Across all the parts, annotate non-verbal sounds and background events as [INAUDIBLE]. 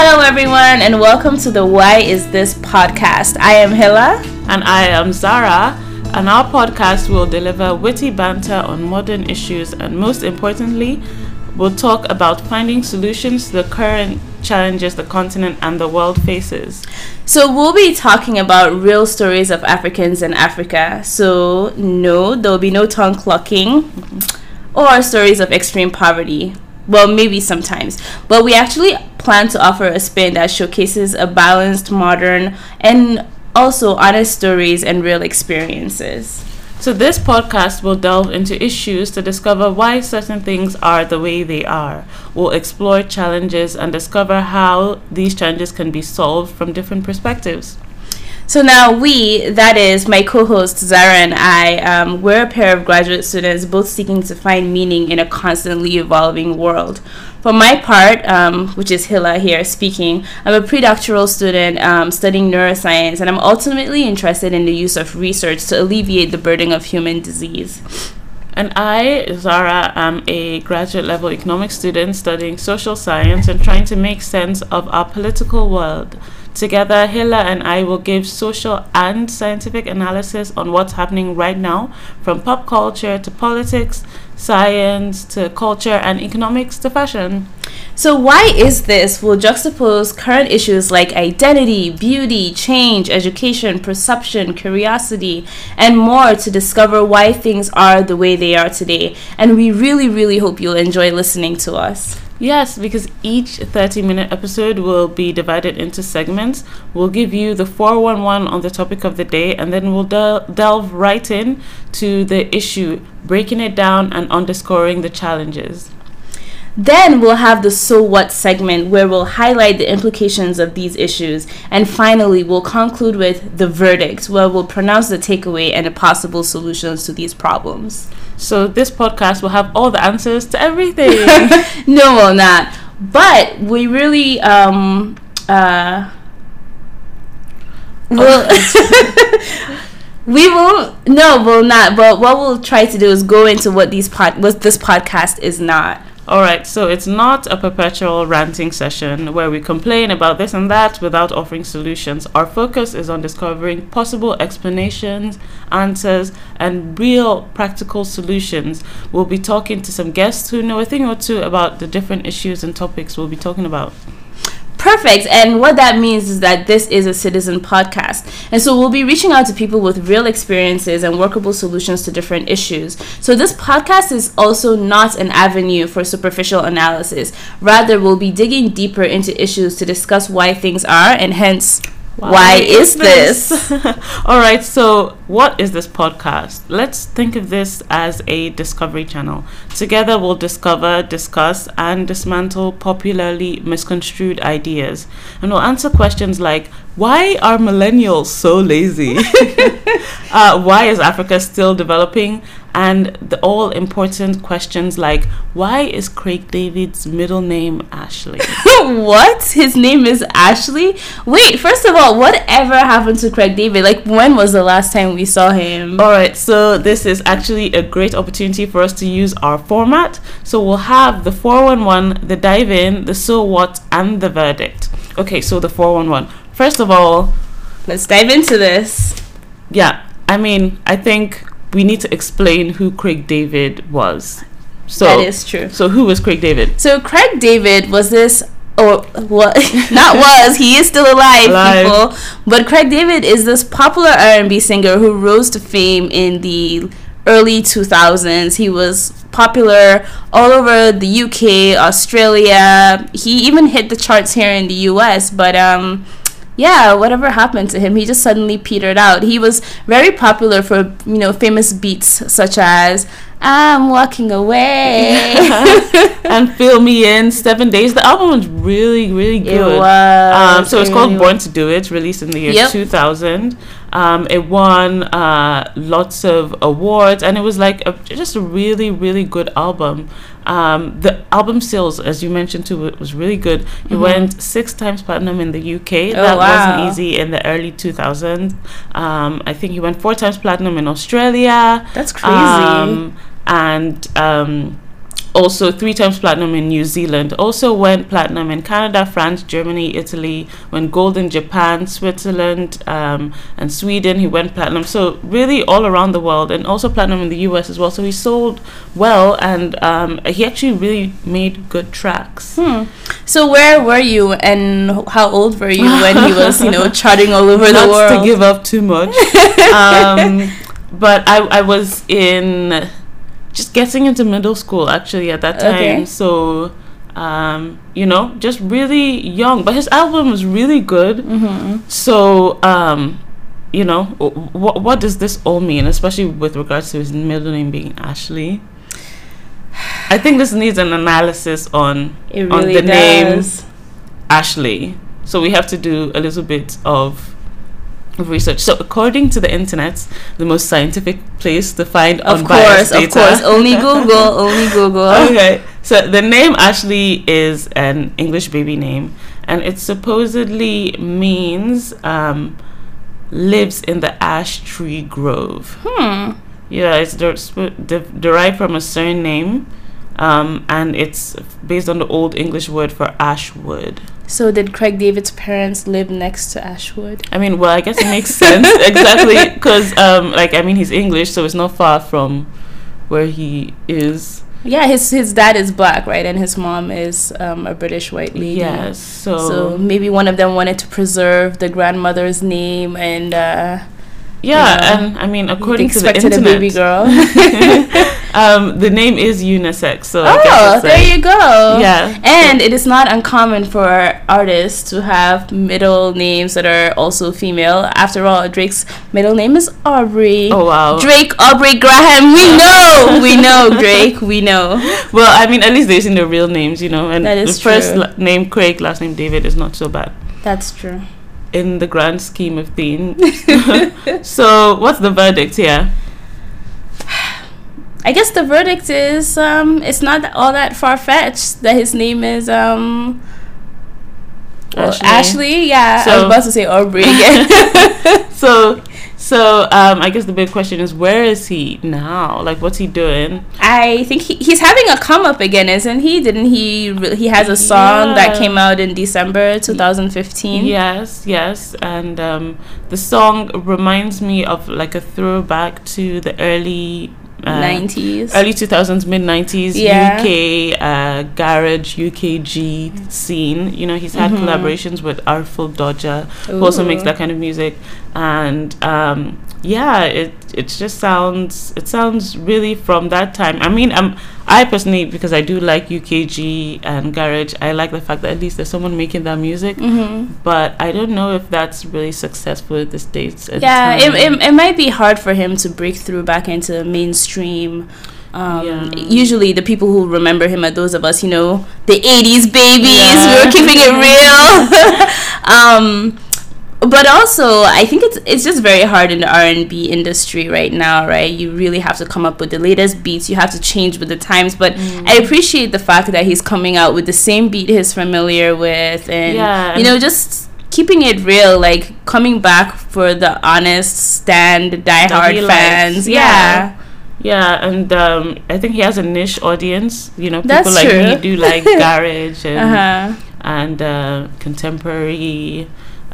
Hello, everyone, and welcome to the Why Is This podcast. I am Hilla. And I am Zara. And our podcast will deliver witty banter on modern issues and, most importantly, we'll talk about finding solutions to the current challenges the continent and the world faces. So, we'll be talking about real stories of Africans in Africa. So, no, there'll be no tongue clucking or stories of extreme poverty. Well, maybe sometimes. But we actually plan to offer a spin that showcases a balanced, modern, and also honest stories and real experiences. So, this podcast will delve into issues to discover why certain things are the way they are. We'll explore challenges and discover how these challenges can be solved from different perspectives. So now we, that is my co-host Zara and I, um, we're a pair of graduate students, both seeking to find meaning in a constantly evolving world. For my part, um, which is Hilla here speaking, I'm a pre-doctoral student um, studying neuroscience, and I'm ultimately interested in the use of research to alleviate the burden of human disease. And I, Zara, am a graduate level economics student studying social science and trying to make sense of our political world. Together, Hilla and I will give social and scientific analysis on what's happening right now, from pop culture to politics, science to culture, and economics to fashion. So, why is this? We'll juxtapose current issues like identity, beauty, change, education, perception, curiosity, and more to discover why things are the way they are today. And we really, really hope you'll enjoy listening to us. Yes, because each 30 minute episode will be divided into segments. We'll give you the 411 on the topic of the day, and then we'll del- delve right in to the issue, breaking it down and underscoring the challenges. Then we'll have the So What segment where we'll highlight the implications of these issues. And finally, we'll conclude with the verdict where we'll pronounce the takeaway and the possible solutions to these problems. So, this podcast will have all the answers to everything. [LAUGHS] no, we will not. But we really, um, uh, will. [LAUGHS] we will no, we'll not. But what we'll try to do is go into what these pod, what this podcast is not. All right, so it's not a perpetual ranting session where we complain about this and that without offering solutions. Our focus is on discovering possible explanations, answers, and real practical solutions. We'll be talking to some guests who know a thing or two about the different issues and topics we'll be talking about. Perfect. And what that means is that this is a citizen podcast. And so we'll be reaching out to people with real experiences and workable solutions to different issues. So this podcast is also not an avenue for superficial analysis. Rather, we'll be digging deeper into issues to discuss why things are and hence why, why is this? this? [LAUGHS] All right, so what is this podcast? Let's think of this as a discovery channel. Together, we'll discover, discuss, and dismantle popularly misconstrued ideas. And we'll answer questions like why are millennials so lazy? [LAUGHS] [LAUGHS] uh, why is Africa still developing? And the all important questions like why is Craig David's middle name Ashley? [LAUGHS] what? His name is Ashley? Wait, first of all, whatever happened to Craig David? Like, when was the last time we saw him? All right, so this is actually a great opportunity for us to use our format. So we'll have the 411, the dive in, the so what, and the verdict. Okay, so the 411. First of all, let's dive into this. Yeah, I mean, I think we need to explain who Craig David was. So that is true. So who was Craig David? So Craig David was this or what [LAUGHS] not [LAUGHS] was he is still alive, alive, people but craig david is this popular r&b singer who rose to fame in the early 2000s he was popular all over the uk australia he even hit the charts here in the us but um yeah, whatever happened to him, he just suddenly petered out. He was very popular for, you know, famous beats such as I'm walking away [LAUGHS] and fill me in seven days. The album was really, really good. It was. Um, so it's called Born to Do It, released in the year yep. 2000. Um, it won uh, lots of awards, and it was like a, just a really, really good album. Um, the album sales, as you mentioned too, was really good. It mm-hmm. went six times platinum in the UK. Oh, that wow. wasn't easy in the early 2000s. Um, I think he went four times platinum in Australia. That's crazy. Um, and um, also three times platinum in New Zealand. Also went platinum in Canada, France, Germany, Italy. Went gold in Japan, Switzerland, um, and Sweden. He went platinum. So really all around the world, and also platinum in the US as well. So he sold well, and um, he actually really made good tracks. Hmm. So where were you, and how old were you when he was, you know, [LAUGHS] charting all over Not the world? Not to give up too much. [LAUGHS] um, but I, I was in just getting into middle school actually at that time. Okay. So, um, you know, just really young. But his album was really good. Mm-hmm. So, um, you know, what what does this all mean, especially with regards to his middle name being Ashley? I think this needs an analysis on really on the does. name Ashley. So we have to do a little bit of research. So, according to the internet, the most scientific place to find of course, data. Of course, only [LAUGHS] Google, only Google. Okay, so the name Ashley is an English baby name, and it supposedly means um, lives in the ash tree grove. Hmm. Yeah, it's de- de- derived from a surname, um, and it's based on the Old English word for ash wood. So did Craig David's parents live next to Ashwood? I mean, well, I guess it makes sense [LAUGHS] exactly because, um, like, I mean, he's English, so it's not far from where he is. Yeah, his his dad is black, right, and his mom is um, a British white lady. Yes, so so maybe one of them wanted to preserve the grandmother's name and. Uh, yeah, and I mean, according to the internet, a baby girl. [LAUGHS] [LAUGHS] um, the name is unisex. So oh, there like, you go. Yeah, and it is not uncommon for artists to have middle names that are also female. After all, Drake's middle name is Aubrey. Oh wow, Drake Aubrey Graham. We know, we know [LAUGHS] Drake. We know. Well, I mean, at least they're in their real names, you know. And that is the first la- name Craig, last name David is not so bad. That's true in the grand scheme of things. [LAUGHS] [LAUGHS] so, what's the verdict here? I guess the verdict is um, it's not all that far fetched that his name is um, Ashley. Ashley. Yeah, so, I was about to say Aubrey again. [LAUGHS] [LAUGHS] so so um, I guess the big question is, where is he now? Like, what's he doing? I think he, he's having a come up again, isn't he? Didn't he? Re- he has a song yeah. that came out in December 2015. Yes, yes, and um, the song reminds me of like a throwback to the early 90s uh, early 2000s mid 90s yeah. uk uh, garage ukg scene. You know he's had mm-hmm. collaborations with artful dodger who also makes that kind of music. And um, yeah it it just sounds it sounds really from that time. I mean i'm i personally because i do like ukg and garage i like the fact that at least there's someone making that music mm-hmm. but i don't know if that's really successful in the states yeah it, it, it might be hard for him to break through back into mainstream um, yeah. Usually, the people who remember him are those of us, you know, the '80s babies. Yeah. We were keeping it real. [LAUGHS] [LAUGHS] um, but also i think it's it's just very hard in the r&b industry right now right you really have to come up with the latest beats you have to change with the times but mm. i appreciate the fact that he's coming out with the same beat he's familiar with and yeah, you know just keeping it real like coming back for the honest stand diehard fans yeah. yeah. Yeah, and um, I think he has a niche audience. You know, people That's like true. me do like [LAUGHS] garage and uh-huh. and uh, contemporary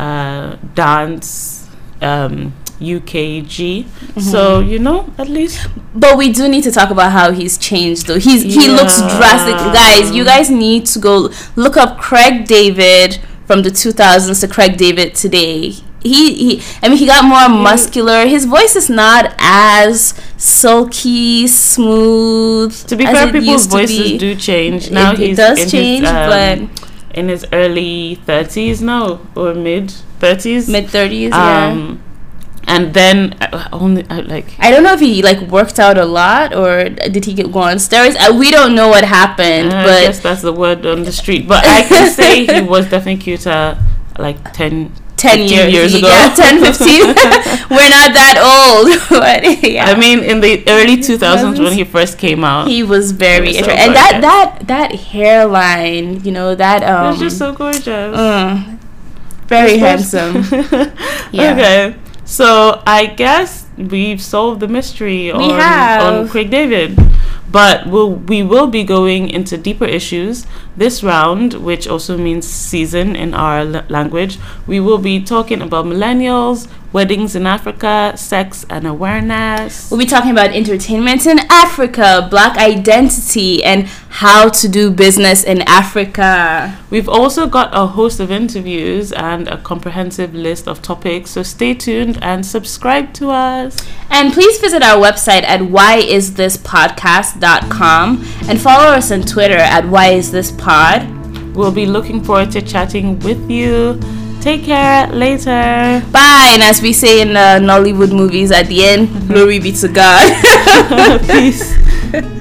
uh, dance um, UKG. Mm-hmm. So you know, at least. But we do need to talk about how he's changed, though. He's yeah. he looks drastic, guys. You guys need to go look up Craig David from the 2000s to Craig David today. He, he I mean he got more muscular. His voice is not as sulky, smooth. To be fair, people's voices do change. Now it, it does change, his, um, but in his early 30s now or mid 30s mid 30s um, yeah and then uh, only uh, like I don't know if he like worked out a lot or did he get go on steroids. Uh, we don't know what happened, uh, but I guess that's the word on the street. But I can say he was definitely cuter like 10 10 years, years ago. Yeah, 10, [LAUGHS] 15. [LAUGHS] We're not that old. [LAUGHS] but yeah. I mean, in the early 2000s when he first came out, he was very interesting. So and that, that, that hairline, you know, that. Um, it was just so gorgeous. Uh, very handsome. yeah. Okay. So I guess we've solved the mystery we on, have. on Craig David. But we'll, we will be going into deeper issues this round, which also means season in our language. We will be talking about millennials, weddings in Africa, sex and awareness. We'll be talking about entertainment in Africa, black identity, and how to do business in Africa. We've also got a host of interviews and a comprehensive list of topics, so stay tuned and subscribe to us. And please visit our website at whyisthispodcast.com and follow us on Twitter at whyisthispod. We'll be looking forward to chatting with you. Take care. Later. Bye. And as we say in uh, Nollywood movies at the end, glory be to God. [LAUGHS] Peace. [LAUGHS]